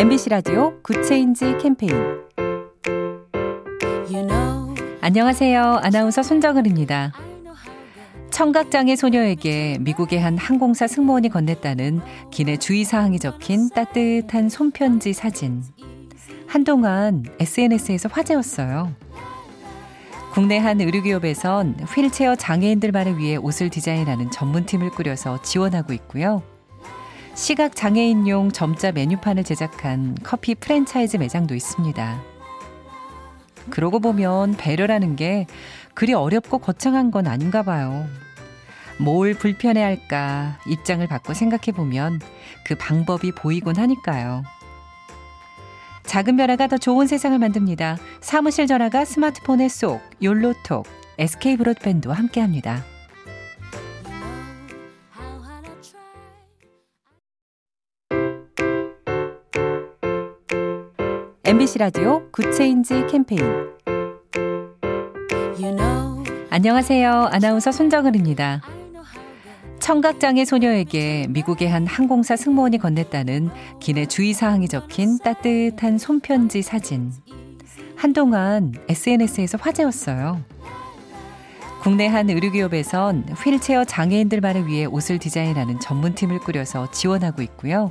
MBC 라디오 Good Change 캠페인 안녕하세요. 아나운서 손정은입니다. 청각장애 소녀에게 미국의 한 항공사 승무원이 건넸다는 기내 주의사항이 적힌 따뜻한 손편지 사진. 한동안 SNS에서 화제였어요. 국내 한 의료기업에선 휠체어 장애인들만을 위해 옷을 디자인하는 전문팀을 꾸려서 지원하고 있고요. 시각 장애인용 점자 메뉴판을 제작한 커피 프랜차이즈 매장도 있습니다. 그러고 보면 배려라는 게 그리 어렵고 거창한 건 아닌가 봐요. 뭘 불편해 할까 입장을 바꿔 생각해 보면 그 방법이 보이곤 하니까요. 작은 변화가 더 좋은 세상을 만듭니다. 사무실 전화가 스마트폰에 쏙 욜로톡 SK 브로드밴드와 함께 합니다. MBC 라디오 Good Change 캠페인 you know, 안녕하세요. 아나운서 손정은입니다. 청각장애 소녀에게 미국의 한 항공사 승무원이 건넸다는 기내 주의사항이 적힌 따뜻한 손편지 사진. 한동안 SNS에서 화제였어요. 국내 한 의류기업에선 휠체어 장애인들만을 위해 옷을 디자인하는 전문팀을 꾸려서 지원하고 있고요.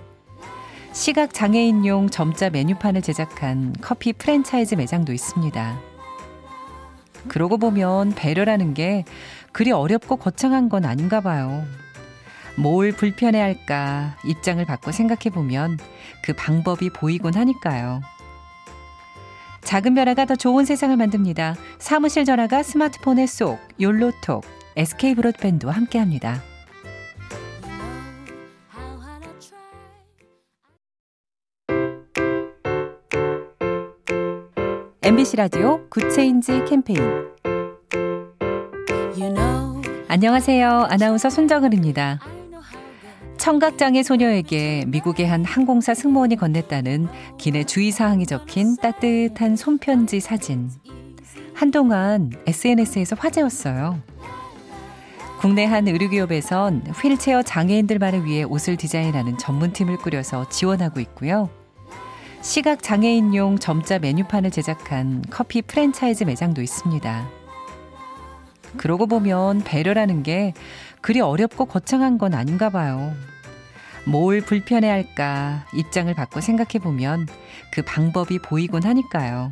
시각 장애인용 점자 메뉴판을 제작한 커피 프랜차이즈 매장도 있습니다. 그러고 보면 배려라는 게 그리 어렵고 거창한 건 아닌가 봐요. 뭘 불편해 할까 입장을 바꿔 생각해 보면 그 방법이 보이곤 하니까요. 작은 변화가 더 좋은 세상을 만듭니다. 사무실 전화가 스마트폰에 쏙 욜로톡 SK 브로드밴드와 함께합니다. MBC 라디오 Good Change 캠페인 you know, 안녕하세요. 아나운서 손정은입니다. 청각장애 소녀에게 미국의 한 항공사 승무원이 건넸다는 기내 주의사항이 적힌 따뜻한 손편지 사진. 한동안 SNS에서 화제였어요. 국내 한 의류기업에선 휠체어 장애인들만을 위해 옷을 디자인하는 전문팀을 꾸려서 지원하고 있고요. 시각 장애인용 점자 메뉴판을 제작한 커피 프랜차이즈 매장도 있습니다. 그러고 보면 배려라는 게 그리 어렵고 거창한 건 아닌가 봐요. 뭘 불편해 할까 입장을 바꿔 생각해 보면 그 방법이 보이곤 하니까요.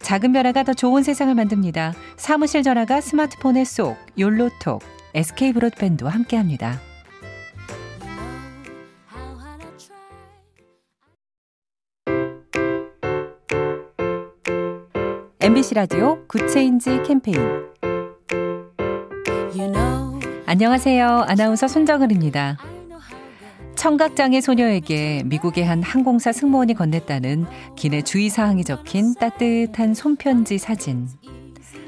작은 변화가 더 좋은 세상을 만듭니다. 사무실 전화가 스마트폰에 쏙 욜로톡 SK 브로드밴드와 함께합니다. MBC 라디오 Good Change 캠페인 you know, 안녕하세요. 아나운서 손정은입니다. 청각장애 소녀에게 미국의 한 항공사 승무원이 건넸다는 기내 주의사항이 적힌 따뜻한 손편지 사진.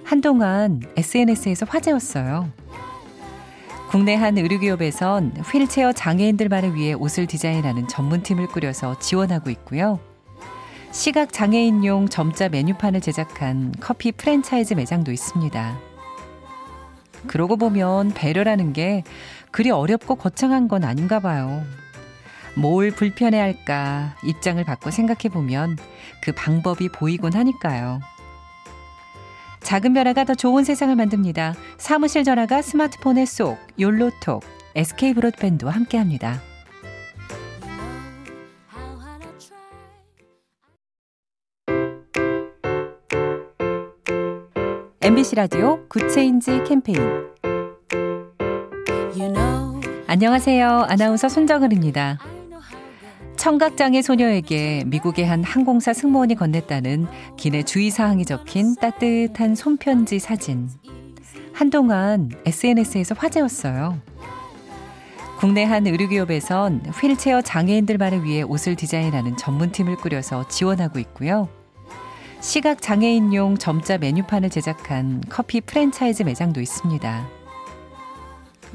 한동안 SNS에서 화제였어요. 국내 한 의류기업에선 휠체어 장애인들만을 위해 옷을 디자인하는 전문팀을 꾸려서 지원하고 있고요. 시각 장애인용 점자 메뉴판을 제작한 커피 프랜차이즈 매장도 있습니다. 그러고 보면 배려라는 게 그리 어렵고 거창한 건 아닌가 봐요. 뭘 불편해 할까 입장을 바꿔 생각해 보면 그 방법이 보이곤 하니까요. 작은 변화가 더 좋은 세상을 만듭니다. 사무실 전화가 스마트폰에 쏙 욜로톡 SK 브로드밴드와 함께합니다. MBC 라디오 Good Change 캠페인 you know, 안녕하세요. 아나운서 손정은입니다. 청각장애 소녀에게 미국의 한 항공사 승무원이 건넸다는 기내 주의사항이 적힌 따뜻한 손편지 사진. 한동안 SNS에서 화제였어요. 국내 한 의류기업에선 휠체어 장애인들만을 위해 옷을 디자인하는 전문팀을 꾸려서 지원하고 있고요. 시각 장애인용 점자 메뉴판을 제작한 커피 프랜차이즈 매장도 있습니다.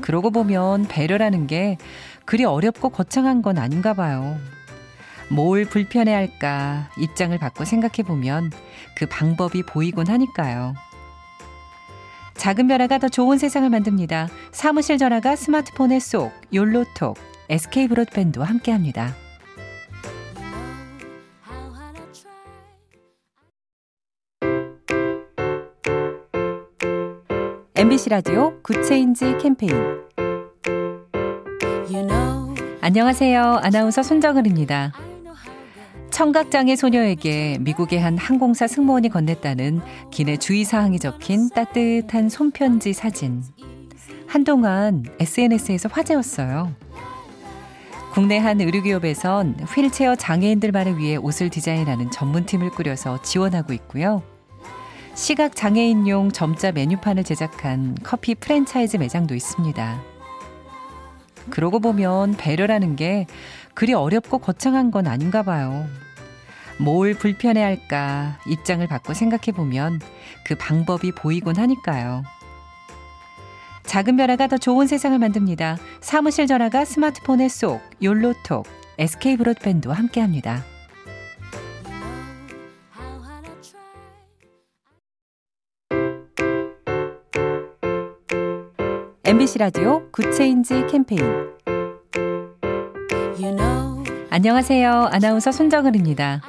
그러고 보면 배려라는 게 그리 어렵고 거창한 건 아닌가 봐요. 뭘 불편해 할까 입장을 바꿔 생각해 보면 그 방법이 보이곤 하니까요. 작은 변화가 더 좋은 세상을 만듭니다. 사무실 전화가 스마트폰에 쏙 욜로톡 SK 브로드밴드와 함께합니다. MBC 라디오 Good Change 캠페인 안녕하세요. 아나운서 손정은입니다. 청각장애 소녀에게 미국의 한 항공사 승무원이 건넸다는 기내 주의사항이 적힌 따뜻한 손편지 사진. 한동안 SNS에서 화제였어요. 국내 한 의류기업에선 휠체어 장애인들만을 위해 옷을 디자인하는 전문팀을 꾸려서 지원하고 있고요. 시각 장애인용 점자 메뉴판을 제작한 커피 프랜차이즈 매장도 있습니다. 그러고 보면 배려라는 게 그리 어렵고 거창한 건 아닌가 봐요. 뭘 불편해 할까 입장을 바꿔 생각해 보면 그 방법이 보이곤 하니까요. 작은 변화가 더 좋은 세상을 만듭니다. 사무실 전화가 스마트폰에 쏙 욜로톡 SK 브로드밴드와 함께합니다. MBC 라디오 Good Change 캠페인 you know, 안녕하세요. 아나운서 손정은입니다.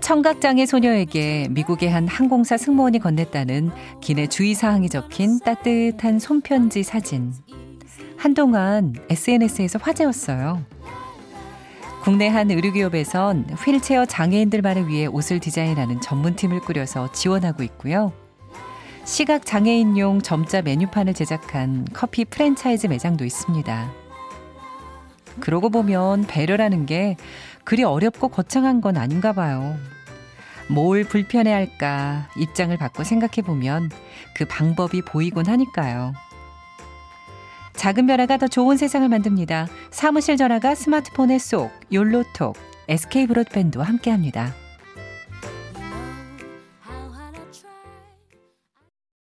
청각장애 소녀에게 미국의 한 항공사 승무원이 건넸다는 기내 주의사항이 적힌 따뜻한 손편지 사진. 한동안 SNS에서 화제였어요. 국내 한 의류기업에선 휠체어 장애인들만을 위해 옷을 디자인하는 전문팀을 꾸려서 지원하고 있고요. 시각 장애인용 점자 메뉴판을 제작한 커피 프랜차이즈 매장도 있습니다. 그러고 보면 배려라는 게 그리 어렵고 거창한 건 아닌가 봐요. 뭘 불편해 할까 입장을 바꿔 생각해 보면 그 방법이 보이곤 하니까요. 작은 변화가 더 좋은 세상을 만듭니다. 사무실 전화가 스마트폰에 쏙 욜로톡 SK 브로드밴드와 함께합니다.